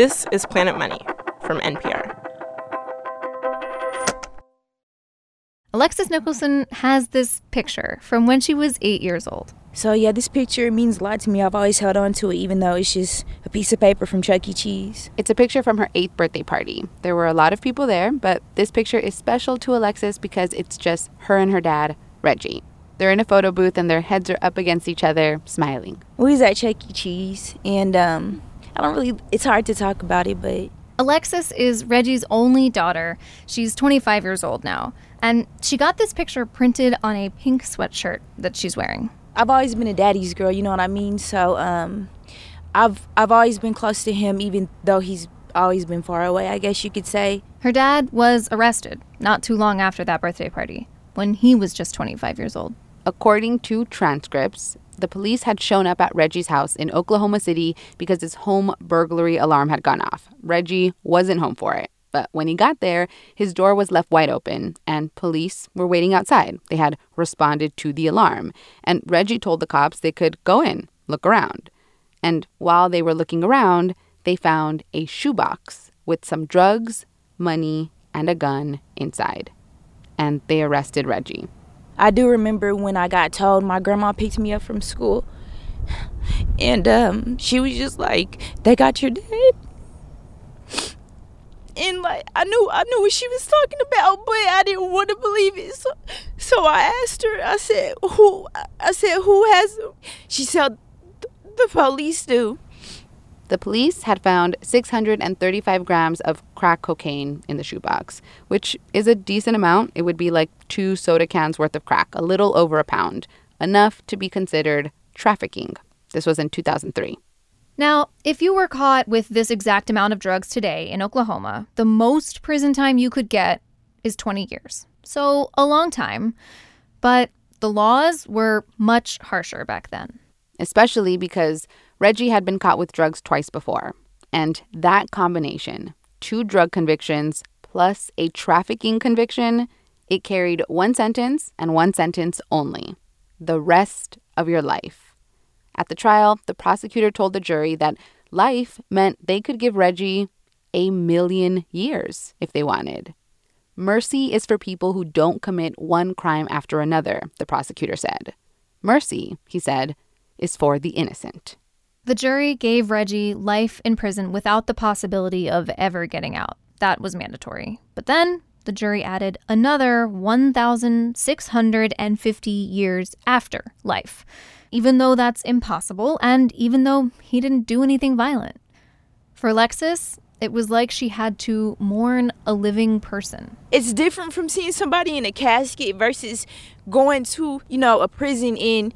This is Planet Money from NPR. Alexis Nicholson has this picture from when she was eight years old. So yeah, this picture means a lot to me. I've always held on to it, even though it's just a piece of paper from Chuck E. Cheese. It's a picture from her eighth birthday party. There were a lot of people there, but this picture is special to Alexis because it's just her and her dad, Reggie. They're in a photo booth and their heads are up against each other, smiling. We was at Chuck E. Cheese, and um, I don't really. It's hard to talk about it, but Alexis is Reggie's only daughter. She's 25 years old now, and she got this picture printed on a pink sweatshirt that she's wearing. I've always been a daddy's girl, you know what I mean? So um, I've I've always been close to him, even though he's always been far away. I guess you could say. Her dad was arrested not too long after that birthday party, when he was just 25 years old. According to transcripts, the police had shown up at Reggie's house in Oklahoma City because his home burglary alarm had gone off. Reggie wasn't home for it. But when he got there, his door was left wide open, and police were waiting outside. They had responded to the alarm, and Reggie told the cops they could go in, look around. And while they were looking around, they found a shoebox with some drugs, money, and a gun inside. And they arrested Reggie. I do remember when I got told my grandma picked me up from school, and um, she was just like, "They got your dad." and like I knew I knew what she was talking about, but I didn't want to believe it. So, so I asked her. I said, "Who?" I said, "Who has them?" She said, "The police do." The police had found 635 grams of crack cocaine in the shoebox, which is a decent amount. It would be like two soda cans worth of crack, a little over a pound, enough to be considered trafficking. This was in 2003. Now, if you were caught with this exact amount of drugs today in Oklahoma, the most prison time you could get is 20 years. So, a long time. But the laws were much harsher back then. Especially because Reggie had been caught with drugs twice before. And that combination, two drug convictions plus a trafficking conviction, it carried one sentence and one sentence only the rest of your life. At the trial, the prosecutor told the jury that life meant they could give Reggie a million years if they wanted. Mercy is for people who don't commit one crime after another, the prosecutor said. Mercy, he said, is for the innocent. The jury gave Reggie life in prison without the possibility of ever getting out. That was mandatory. But then the jury added another 1,650 years after life, even though that's impossible and even though he didn't do anything violent. For Alexis, it was like she had to mourn a living person. It's different from seeing somebody in a casket versus going to, you know, a prison and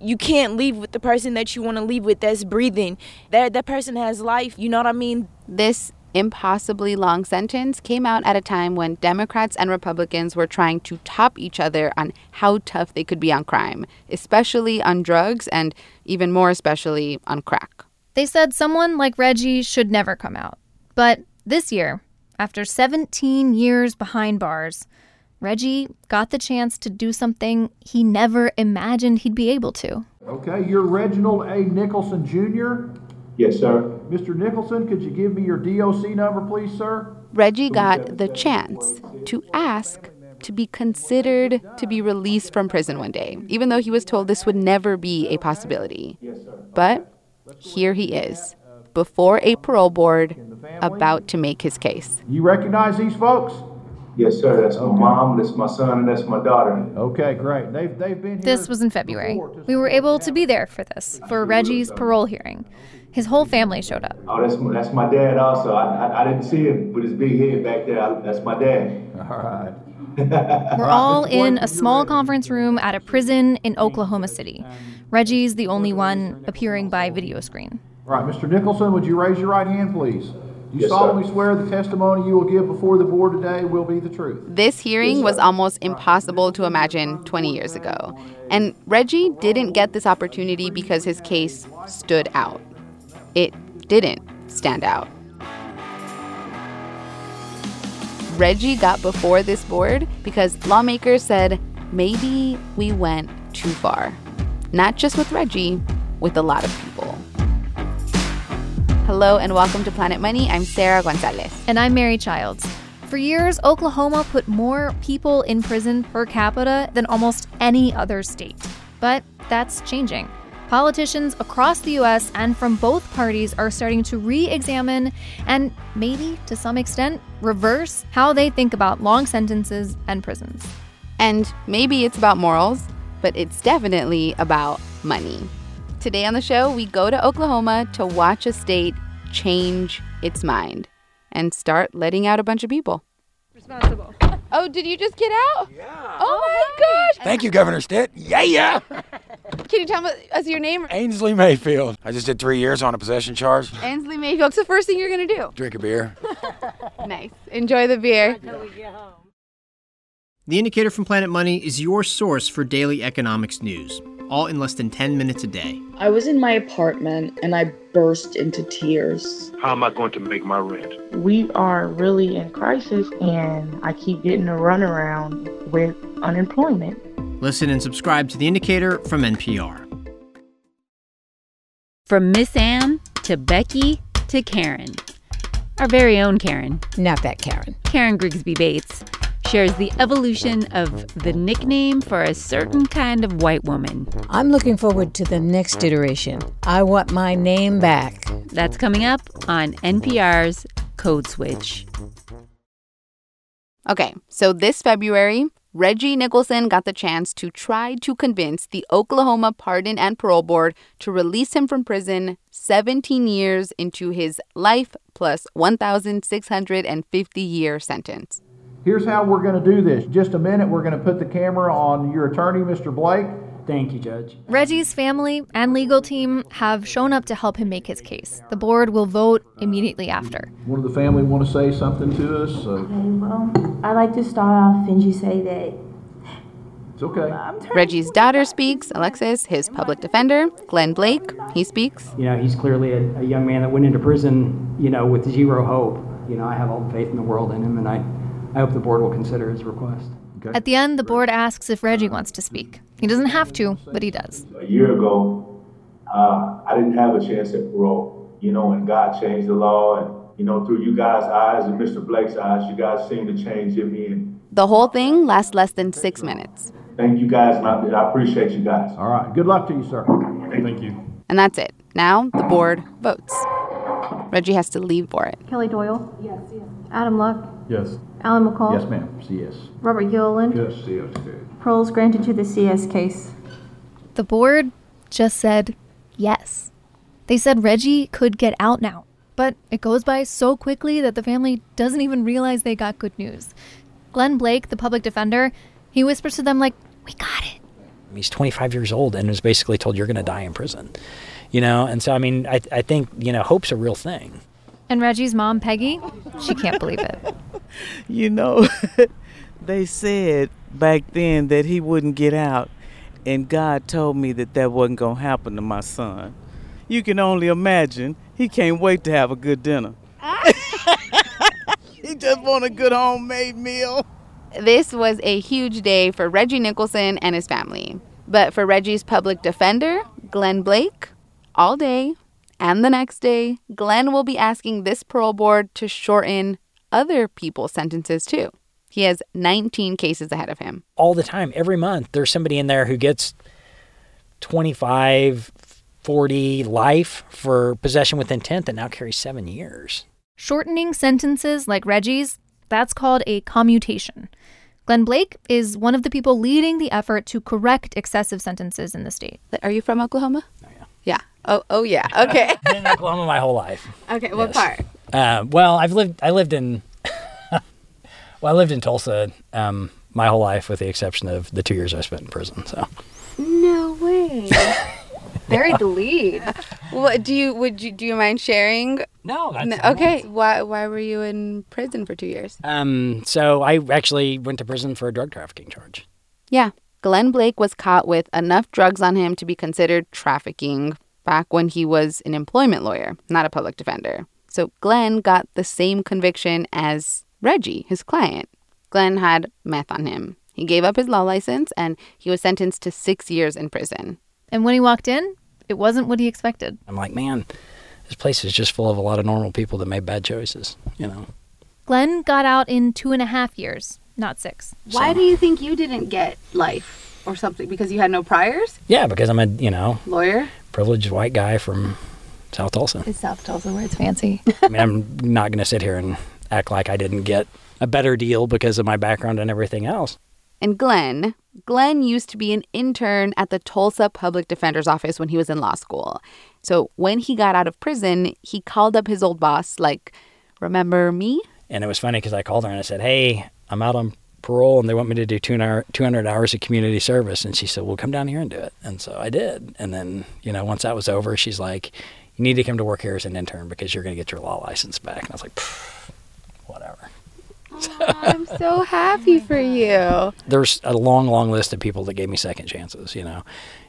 you can't leave with the person that you want to leave with that's breathing. That that person has life, you know what I mean? This impossibly long sentence came out at a time when Democrats and Republicans were trying to top each other on how tough they could be on crime, especially on drugs and even more especially on crack. They said someone like Reggie should never come out. But this year, after 17 years behind bars, Reggie got the chance to do something he never imagined he'd be able to. Okay, you're Reginald A. Nicholson Jr. Yes, sir. Mr. Nicholson, could you give me your DOC number, please, sir? Reggie got the chance to ask to be considered to be released from prison one day, even though he was told this would never be a possibility. Yes, sir. But here he is, before a parole board, about to make his case. You recognize these folks? Yes, sir. That's my mom, that's my son, and that's my daughter. Okay, great. They've, they've been here This was in February. We were able to be there for this, for Reggie's parole hearing. His whole family showed up. Oh, that's my, that's my dad also. I, I, I didn't see him with his big head back there. I, that's my dad. All right. We're all in a small conference room at a prison in Oklahoma City. Reggie's the only one appearing by video screen. All right, Mr. Nicholson, would you raise your right hand, please? Do you Yes, sir. solemnly swear the testimony you will give before the board today will be the truth? This hearing was almost impossible to imagine 20 years ago. And Reggie didn't get this opportunity because his case stood out. It didn't stand out. Reggie got before this board because lawmakers said maybe we went too far. Not just with Reggie, with a lot of people. Hello and welcome to Planet Money. I'm Sarah Gonzalez. And I'm Mary Childs. For years, Oklahoma put more people in prison per capita than almost any other state. But that's changing. Politicians across the US and from both parties are starting to re examine and maybe, to some extent, reverse how they think about long sentences and prisons. And maybe it's about morals, but it's definitely about money. Today on the show, we go to Oklahoma to watch a state change its mind and start letting out a bunch of people. Responsible. Oh, did you just get out? Yeah. Oh, oh my gosh. Thank you, Governor Stitt. Yeah, yeah. Can you tell me us your name? Ainsley Mayfield. I just did three years on a possession charge. Ainsley Mayfield. What's the first thing you're gonna do? Drink a beer. nice. Enjoy the beer. The Indicator from Planet Money is your source for daily economics news, all in less than 10 minutes a day. I was in my apartment and I burst into tears. How am I going to make my rent? We are really in crisis and I keep getting a runaround with unemployment. Listen and subscribe to The Indicator from NPR. From Miss Anne to Becky to Karen. Our very own Karen. Not that Karen. Karen Grigsby Bates shares the evolution of the nickname for a certain kind of white woman. I'm looking forward to the next iteration. I want my name back. That's coming up on NPR's Code Switch. Okay, so this February, Reggie Nicholson got the chance to try to convince the Oklahoma Pardon and Parole Board to release him from prison 17 years into his life plus 1,650 year sentence. Here's how we're going to do this. Just a minute, we're going to put the camera on your attorney, Mr. Blake. Thank you, Judge. Reggie's family and legal team have shown up to help him make his case. The board will vote immediately after. One of the family want to say something to us? So. Okay, well, I'd like to start off and just say that it's okay. Reggie's daughter speaks, Alexis, his public defender, Glenn Blake, he speaks. You know, he's clearly a, a young man that went into prison, you know, with zero hope. You know, I have all the faith in the world in him, and I I hope the board will consider his request. Okay. At the end, the board asks if Reggie wants to speak. He doesn't have to, but he does. A year ago, uh, I didn't have a chance at parole, you know, and God changed the law. And, you know, through you guys' eyes and Mr. Blake's eyes, you guys seem to change in me. And the whole thing lasts less than six minutes. Thank you guys, and I, I appreciate you guys. All right. Good luck to you, sir. Thank, Thank you. And that's it. Now the board votes. Reggie has to leave for it. Kelly Doyle? Yes, yes. Adam Luck? Yes. Alan McCall? Yes, ma'am. Yes. Robert Gilliland? Yes, yes, yes. Paroles granted to the CS case. The board just said yes. They said Reggie could get out now. But it goes by so quickly that the family doesn't even realize they got good news. Glenn Blake, the public defender, he whispers to them, like, we got it. He's 25 years old and was basically told, you're going to die in prison. You know, and so, I mean, I, I think, you know, hope's a real thing. And Reggie's mom, Peggy, she can't believe it. you know, they said back then that he wouldn't get out, and God told me that that wasn't going to happen to my son. You can only imagine he can't wait to have a good dinner. he just want a good homemade meal. This was a huge day for Reggie Nicholson and his family. But for Reggie's public defender, Glenn Blake, all day and the next day, Glenn will be asking this parole board to shorten other people's sentences too. He has 19 cases ahead of him. All the time, every month, there's somebody in there who gets 25, 40 life for possession with intent that now carries seven years. Shortening sentences like Reggie's, that's called a commutation. Glenn Blake is one of the people leading the effort to correct excessive sentences in the state. Are you from Oklahoma? Yeah. Oh, oh yeah. Okay. Been in Oklahoma my whole life. Okay. What part? Uh, well, I've lived. I lived in. well, I lived in Tulsa um, my whole life, with the exception of the two years I spent in prison. So. No way. Buried the lead. What do you would you do you mind sharing? No. no okay. Why why were you in prison for two years? Um. So I actually went to prison for a drug trafficking charge. Yeah. Glenn Blake was caught with enough drugs on him to be considered trafficking back when he was an employment lawyer, not a public defender. So Glenn got the same conviction as Reggie, his client. Glenn had meth on him. He gave up his law license and he was sentenced to six years in prison. And when he walked in, it wasn't what he expected. I'm like, man, this place is just full of a lot of normal people that made bad choices. You know. Glenn got out in two and a half years, not six. Why do you think you didn't get life or something? Because you had no priors? Yeah, because I'm a you know Lawyer? privileged white guy from South Tulsa. Is South Tulsa where it's fancy? I mean, I'm not going to sit here and act like I didn't get a better deal because of my background and everything else. And Glenn, Glenn used to be an intern at the Tulsa Public Defender's Office when he was in law school. So when he got out of prison, he called up his old boss, like, remember me? And it was funny because I called her and I said, "Hey, I'm out on parole and they want me to do two hour, 200 hours of community service." And she said, "Well, come down here and do it." And so I did. And then, you know, once that was over, she's like, "You need to come to work here as an intern because you're going to get your law license back." And I was like, "Pfft, "Whatever." I'm so happy for you. There's a long, long list of people that gave me second chances. You know,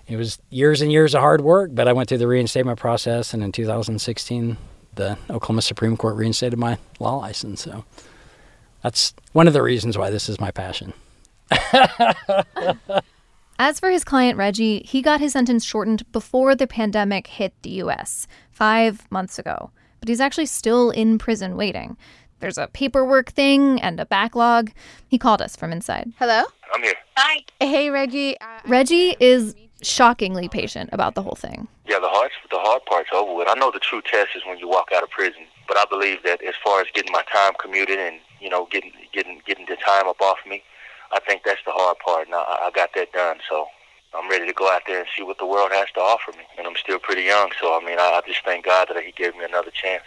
it was years and years of hard work, but I went through the reinstatement process, and in 2016, the Oklahoma Supreme Court reinstated my law license. So that's one of the reasons why this is my passion. As for his client Reggie, he got his sentence shortened before the pandemic hit the US, five months ago. But he's actually still in prison waiting. There's a paperwork thing and a backlog. He called us from inside. Hello? I'm here. Hi. Hey, Reggie. Reggie is shockingly patient about the whole thing. Yeah, the hard the hard part's over with. I know the true test is when you walk out of prison, but I believe that as far as getting my time commuted and you know getting getting getting the time up off me, I think that's the hard part. And I, I got that done, so I'm ready to go out there and see what the world has to offer me. And I'm still pretty young, so I mean, I, I just thank God that He gave me another chance.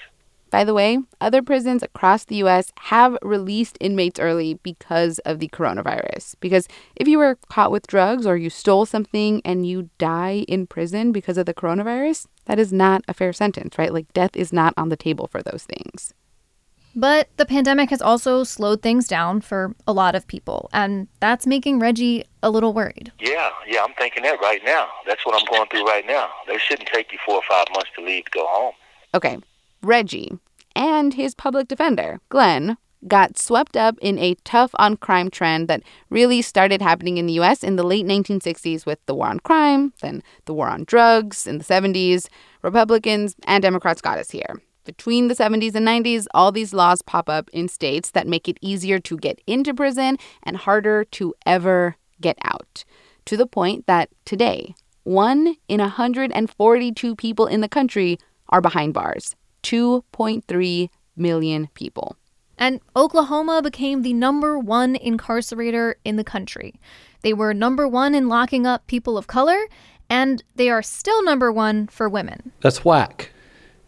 By the way, other prisons across the US have released inmates early because of the coronavirus. Because if you were caught with drugs or you stole something and you die in prison because of the coronavirus, that is not a fair sentence, right? Like death is not on the table for those things. But the pandemic has also slowed things down for a lot of people, and that's making Reggie a little worried. Yeah, yeah, I'm thinking that right now. That's what I'm going through right now. They shouldn't take you four or five months to leave to go home. Okay, Reggie and his public defender, Glenn, got swept up in a tough on crime trend that really started happening in the US in the late 1960s with the war on crime, then the war on drugs in the 70s. Republicans and Democrats got us here. Between the 70s and 90s, all these laws pop up in states that make it easier to get into prison and harder to ever get out. To the point that today, one in 142 people in the country are behind bars. 2.3 million people. And Oklahoma became the number one incarcerator in the country. They were number one in locking up people of color, and they are still number one for women. That's whack.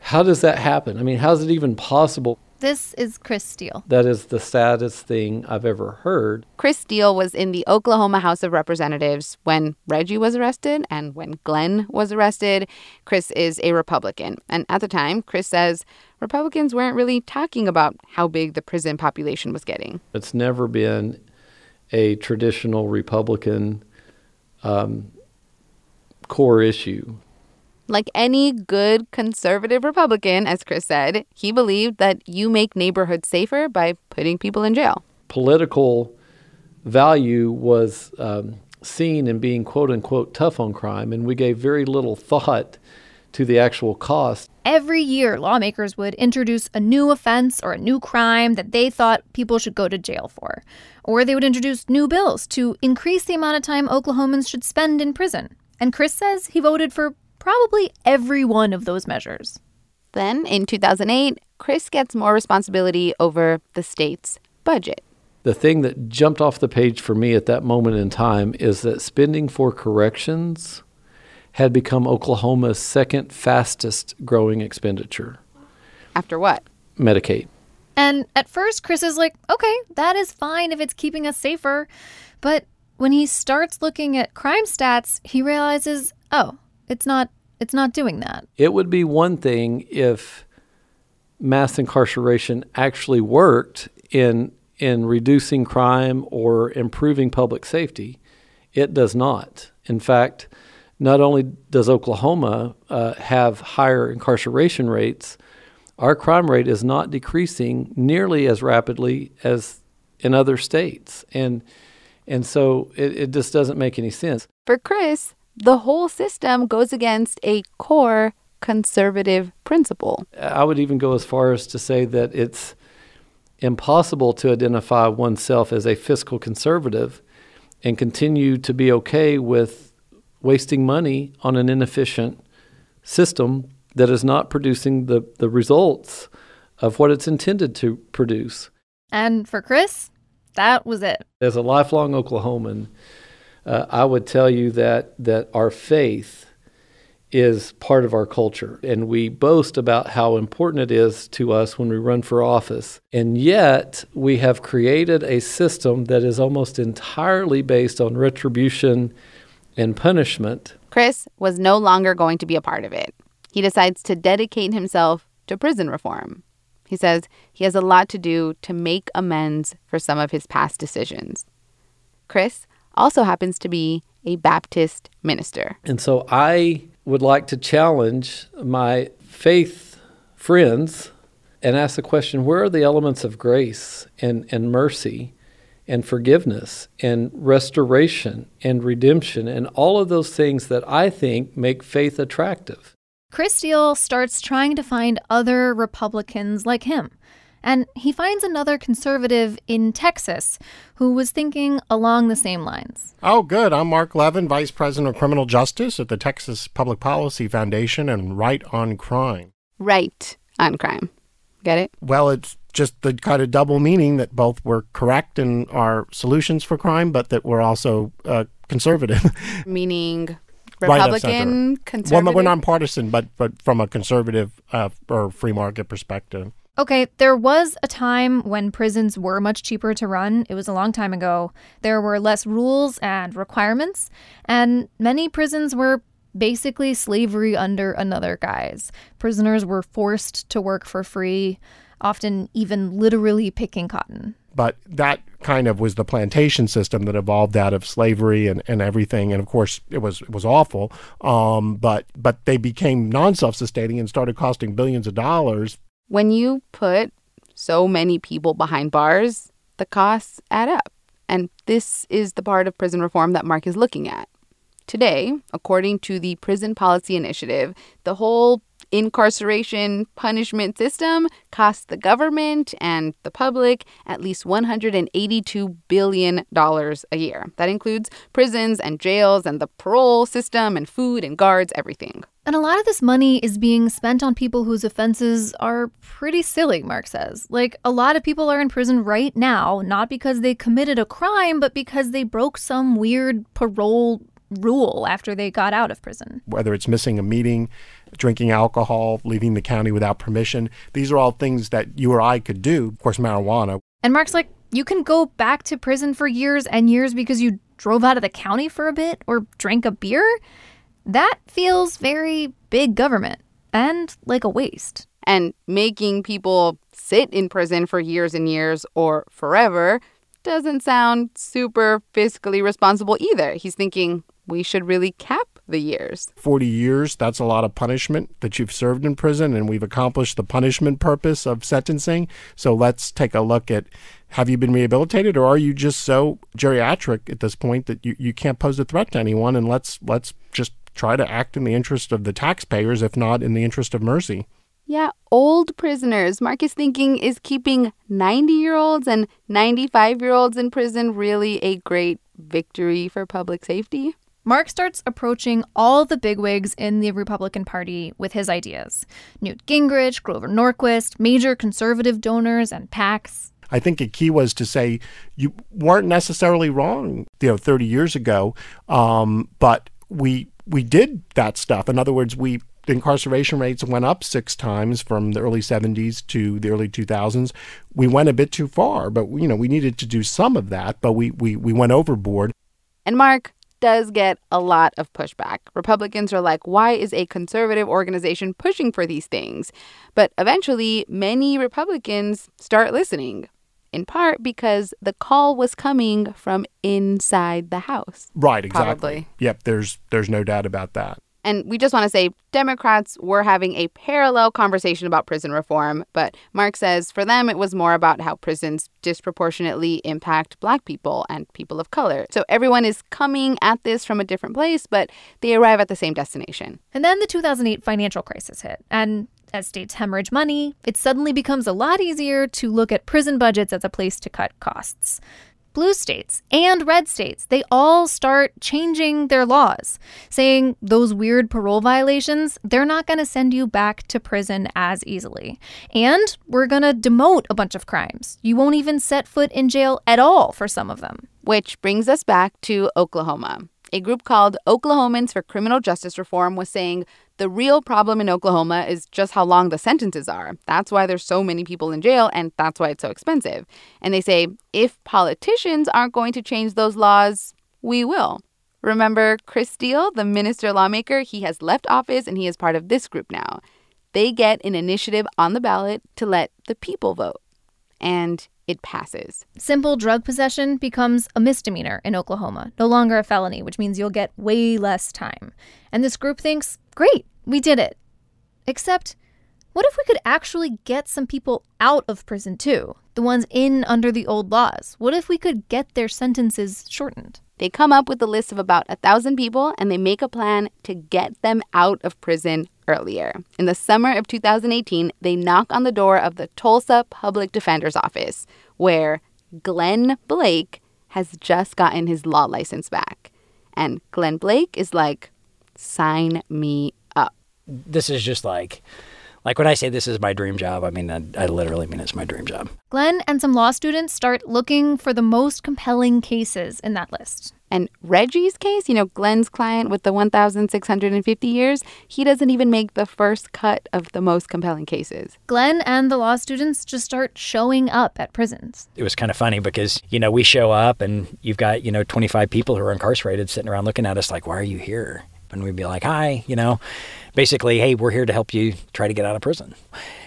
How does that happen? I mean, how is it even possible? This is Kris Steele. That is the saddest thing I've ever heard. Kris Steele was in the Oklahoma House of Representatives when Reggie was arrested and when Glenn was arrested. Kris is a Republican. And at the time, Kris says Republicans weren't really talking about how big the prison population was getting. It's never been a traditional Republican um, core issue. Like any good conservative Republican, as Kris said, he believed that you make neighborhoods safer by putting people in jail. Political value was um, seen in being quote unquote tough on crime, and we gave very little thought to the actual cost. Every year, lawmakers would introduce a new offense or a new crime that they thought people should go to jail for. Or they would introduce new bills to increase the amount of time Oklahomans should spend in prison. And Kris says he voted for probably every one of those measures. Then, in 2008, Kris gets more responsibility over the state's budget. The thing that jumped off the page for me at that moment in time is that spending for corrections had become Oklahoma's second fastest growing expenditure. After what? Medicaid. And at first, Kris is like, okay, that is fine if it's keeping us safer. But when he starts looking at crime stats, he realizes, oh, it's not it's not doing that. It would be one thing if mass incarceration actually worked in in reducing crime or improving public safety. It does not. In fact, not only does Oklahoma uh, have higher incarceration rates, our crime rate is not decreasing nearly as rapidly as in other states. And and so it, it just doesn't make any sense. For Kris, the whole system goes against a core conservative principle. I would even go as far as to say that it's impossible to identify oneself as a fiscal conservative and continue to be okay with wasting money on an inefficient system that is not producing the, the results of what it's intended to produce. And for Kris, that was it. As a lifelong Oklahoman, uh, I would tell you that that our faith is part of our culture, and we boast about how important it is to us when we run for office. And yet, we have created a system that is almost entirely based on retribution and punishment. Kris was no longer going to be a part of it. He decides to dedicate himself to prison reform. He says he has a lot to do to make amends for some of his past decisions. Kris also happens to be a Baptist minister. And so I would like to challenge my faith friends and ask the question where are the elements of grace and, and mercy and forgiveness and restoration and redemption and all of those things that I think make faith attractive? Kris Steele starts trying to find other Republicans like him. And he finds another conservative in Texas who was thinking along the same lines. Oh, good. I'm Marc Levin, Vice President of Criminal Justice at the Texas Public Policy Foundation and Right on Crime. Right on crime. Get it? Well, it's just the kind of double meaning that both were correct in our solutions for crime, but that we're also uh, conservative. Meaning Republican, center. conservative. Well, no, we're nonpartisan, but but from a conservative uh, or free market perspective. Okay, there was a time when prisons were much cheaper to run. It was a long time ago. There were less rules and requirements, and many prisons were basically slavery under another guise. Prisoners were forced to work for free, often even literally picking cotton. But that kind of was the plantation system that evolved out of slavery and, and everything. And of course, it was it was awful. Um, but but they became non self sustaining and started costing billions of dollars. When you put so many people behind bars, the costs add up. And this is the part of prison reform that Marc is looking at. Today, according to the Prison Policy Initiative, the whole incarceration punishment system costs the government and the public at least $182 billion a year. That includes prisons and jails and the parole system and food and guards, everything. And a lot of this money is being spent on people whose offenses are pretty silly, Marc says. Like, a lot of people are in prison right now, not because they committed a crime, but because they broke some weird parole rule after they got out of prison. Whether it's missing a meeting, drinking alcohol, leaving the county without permission, these are all things that you or I could do. Of course, marijuana. And Marc's like, you can go back to prison for years and years because you drove out of the county for a bit or drank a beer? That feels very big government and like a waste. And making people sit in prison for years and years or forever doesn't sound super fiscally responsible either. He's thinking we should really cap the years. 40 years, that's a lot of punishment that you've served in prison, and we've accomplished the punishment purpose of sentencing. So let's take a look at have you been rehabilitated or are you just so geriatric at this point that you, you can't pose a threat to anyone and let's let's just try to act in the interest of the taxpayers if not in the interest of mercy. Yeah, old prisoners. Marc is thinking is keeping 90 year olds and 95 year olds in prison really a great victory for public safety? Marc starts approaching all the bigwigs in the Republican Party with his ideas Newt Gingrich, Grover Norquist, major conservative donors, and PACs. I think a key was to say you weren't necessarily wrong, you know, 30 years ago, um, but we we did that stuff. In other words, we the incarceration rates went up six times from the early 70s to the early 2000s. We went a bit too far, but you know we needed to do some of that, but we we we went overboard. And Marc does get a lot of pushback. Republicans are like, why is a conservative organization pushing for these things? But eventually, many Republicans start listening, in part because the call was coming from inside the House. Right, exactly. Probably. Yep, there's there's no doubt about that. And we just want to say Democrats were having a parallel conversation about prison reform, but Marc says for them it was more about how prisons disproportionately impact black people and people of color. So everyone is coming at this from a different place, but they arrive at the same destination. And then the 2008 financial crisis hit. And as states hemorrhage money, it suddenly becomes a lot easier to look at prison budgets as a place to cut costs. Blue states and red states, they all start changing their laws, saying those weird parole violations, they're not going to send you back to prison as easily. And we're going to demote a bunch of crimes. You won't even set foot in jail at all for some of them. Which brings us back to Oklahoma. A group called Oklahomans for Criminal Justice Reform was saying the real problem in Oklahoma is just how long the sentences are. That's why there's so many people in jail, and that's why it's so expensive. And they say if politicians aren't going to change those laws, we will. Remember Kris Steele, the minister lawmaker? He has left office and he is part of this group now. They get an initiative on the ballot to let the people vote. And it passes. Simple drug possession becomes a misdemeanor in Oklahoma, no longer a felony, which means you'll get way less time. And this group thinks, great, we did it. Except, what if we could actually get some people out of prison too? The ones in under the old laws? What if we could get their sentences shortened? They come up with a list of about a thousand people and they make a plan to get them out of prison earlier. In the summer of 2018, they knock on the door of the Tulsa Public Defender's Office, where Glenn Blake has just gotten his law license back. And Glenn Blake is like, sign me up. This is just like, like when I say this is my dream job, I mean, I, I literally mean it's my dream job. Glenn and some law students start looking for the most compelling cases in that list. And Reggie's case, you know, Glenn's client with the 1,650 years, he doesn't even make the first cut of the most compelling cases. Glenn and the law students just start showing up at prisons. It was kind of funny because, you know, we show up and you've got, you know, 25 people who are incarcerated sitting around looking at us like, why are you here? And we'd be like, hi, you know, basically, hey, we're here to help you try to get out of prison.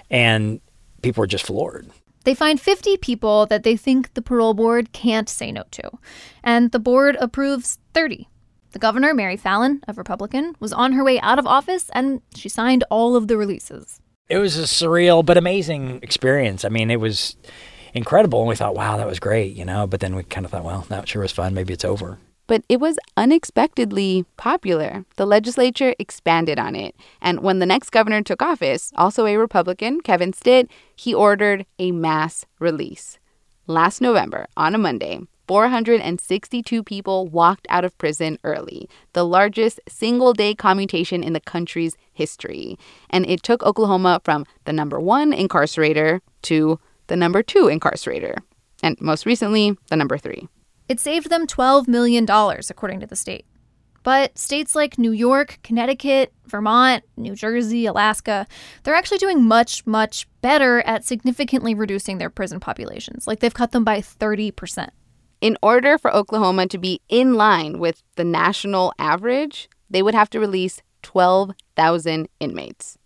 And people were just floored. They find 50 people that they think the parole board can't say no to, and the board approves 30. The governor, Mary Fallin, a Republican, was on her way out of office and she signed all of the releases. It was a surreal but amazing experience. I mean, it was incredible. And we thought, wow, that was great, you know, but then we kind of thought, well, that sure was fun. Maybe it's over but it was unexpectedly popular. The legislature expanded on it. And when the next governor took office, also a Republican, Kevin Stitt, he ordered a mass release. Last November, on a Monday, 462 people walked out of prison early, the largest single day commutation in the country's history. And it took Oklahoma from the number one incarcerator to the number two incarcerator. And most recently, the number three. It saved them $12 million, according to the state. But states like New York, Connecticut, Vermont, New Jersey, Alaska, they're actually doing much, much better at significantly reducing their prison populations. Like they've cut them by 30%. In order for Oklahoma to be in line with the national average, they would have to release 12,000 inmates.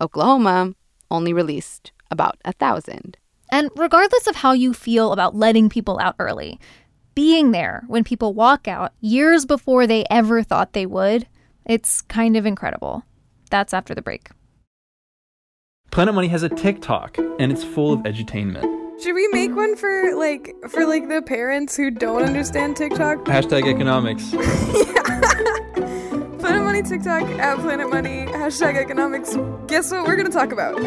Oklahoma only released about a 1,000. And regardless of how you feel about letting people out early, being there when people walk out years before they ever thought they would, it's kind of incredible. That's after the break. Planet Money has a TikTok and it's full of edutainment. Should we make one for like for like the parents who don't understand TikTok? Hashtag economics. Planet Money TikTok at Planet Money hashtag economics. Guess what we're gonna talk about?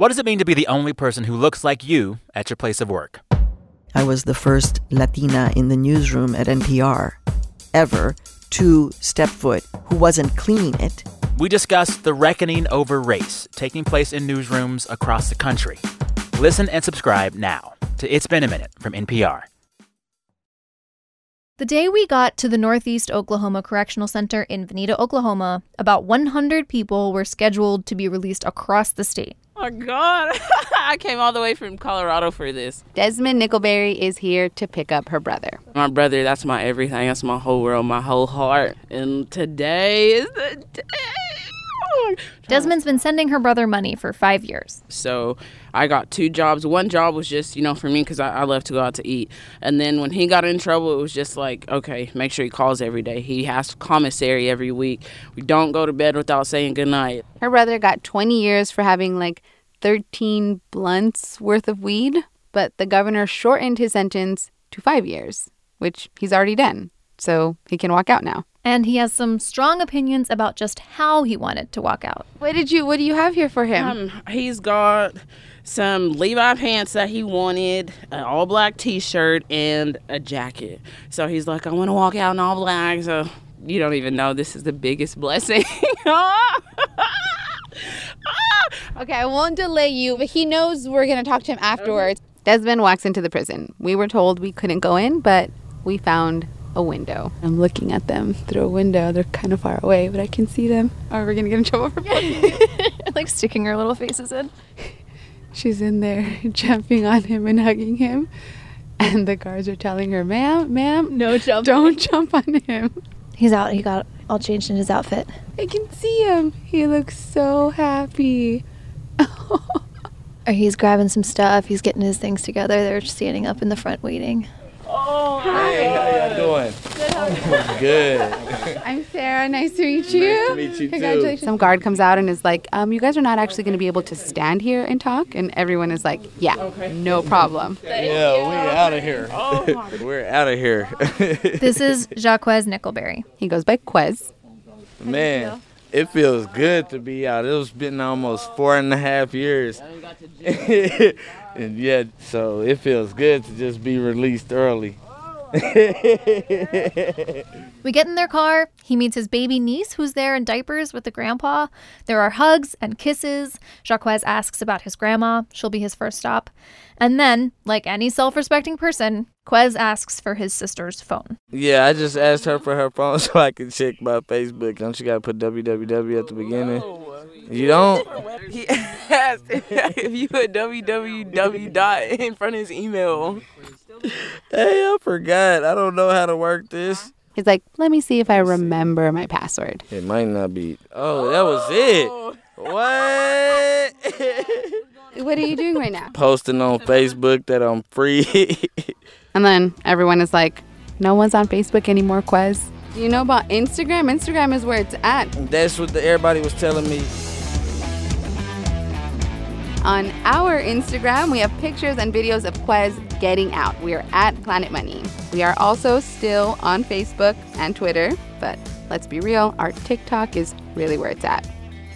What does it mean to be the only person who looks like you at your place of work? I was the first Latina in the newsroom at NPR ever to step foot who wasn't cleaning it. We discuss the reckoning over race taking place in newsrooms across the country. Listen and subscribe now to It's Been a Minute from NPR. The day we got to the Northeast Oklahoma Correctional Center in Vinita, Oklahoma, about 100 people were scheduled to be released across the state. Oh, my God. I came all the way from Colorado for this. Desmond Nickelberry is here to pick up her brother. My brother, that's my everything. That's my whole world, my whole heart. And today is the day. Desmond's been sending her brother money for five years. So I got two jobs. One job was just, you know, for me because I, I love to go out to eat. And then when he got in trouble, it was just like, okay, make sure he calls every day. He has commissary every week. We don't go to bed without saying goodnight. Her brother got 20 years for having like 13 blunts worth of weed, but the governor shortened his sentence to five years, which he's already done. So he can walk out now. And he has some strong opinions about just how he wanted to walk out. What did you what do you have here for him? Um, he's got some Levi pants that he wanted, an all black t shirt, and a jacket. So he's like, I want to walk out in all black. So you don't even know this is the biggest blessing. Okay, I won't delay you, but he knows we're going to talk to him afterwards. Desmond walks into the prison. We were told we couldn't go in, but we found a window. I'm looking at them through a window. They're kind of far away, but I can see them. Are we going to get in trouble for that? like sticking our little faces in? She's in there jumping on him and hugging him. And the guards are telling her, ma'am, ma'am, no jump. Don't jump on him. He's out. He got all changed in his outfit. I can see him. He looks so happy. Or he's grabbing some stuff. He's getting his things together. They're standing up in the front waiting. Hey, how are y'all doing? Good. I'm Sarah. Nice to meet you. Nice to meet you, too. Congratulations. Some guard comes out and is like, um, you guys are not actually going to be able to stand here and talk. And everyone is like, yeah, no problem. Yeah, we're out of here. Oh, We're out of here. This is Jaquez Nickelberry. He goes by Quez. Man, it feels good to be out. It was been almost four and a half years. and yeah, so it feels good to just be released early. We get in their car. He meets his baby niece, who's there in diapers with the grandpa. There are hugs and kisses. Jacques asks about his grandma. She'll be his first stop. And then, like any self respecting person, Quez asks for his sister's phone. Yeah, I just asked her for her phone so I could check my Facebook. Don't you gotta put www at the beginning? You don't? He asked if you put www dot in front of his email. Hey, I forgot. I don't know how to work this. He's like, let me see if I remember my password. It might not be. Oh, that was it. Oh. What? What are you doing right now? Posting on Facebook that I'm free. And then everyone is like, no one's on Facebook anymore, Quez. Do you know about Instagram? Instagram is where it's at. That's what the, everybody was telling me. On our Instagram, we have pictures and videos of Quez getting out. We are at Planet Money. We are also still on Facebook and Twitter, but let's be real, our TikTok is really where it's at.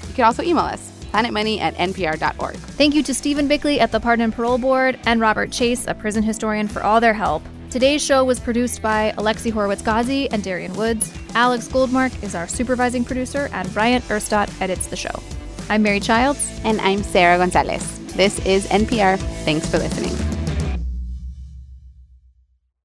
You can also email us, planetmoney at npr.org. Thank you to Stephen Bickley at the Pardon and Parole Board and Robert Chase, a prison historian, for all their help. Today's show was produced by Alexi Horowitz Ghazi and Darian Woods. Alex Goldmark is our supervising producer, and Bryant Urstadt edits the show. I'm Mary Childs. And I'm Sarah Gonzalez. This is NPR. Thanks for listening.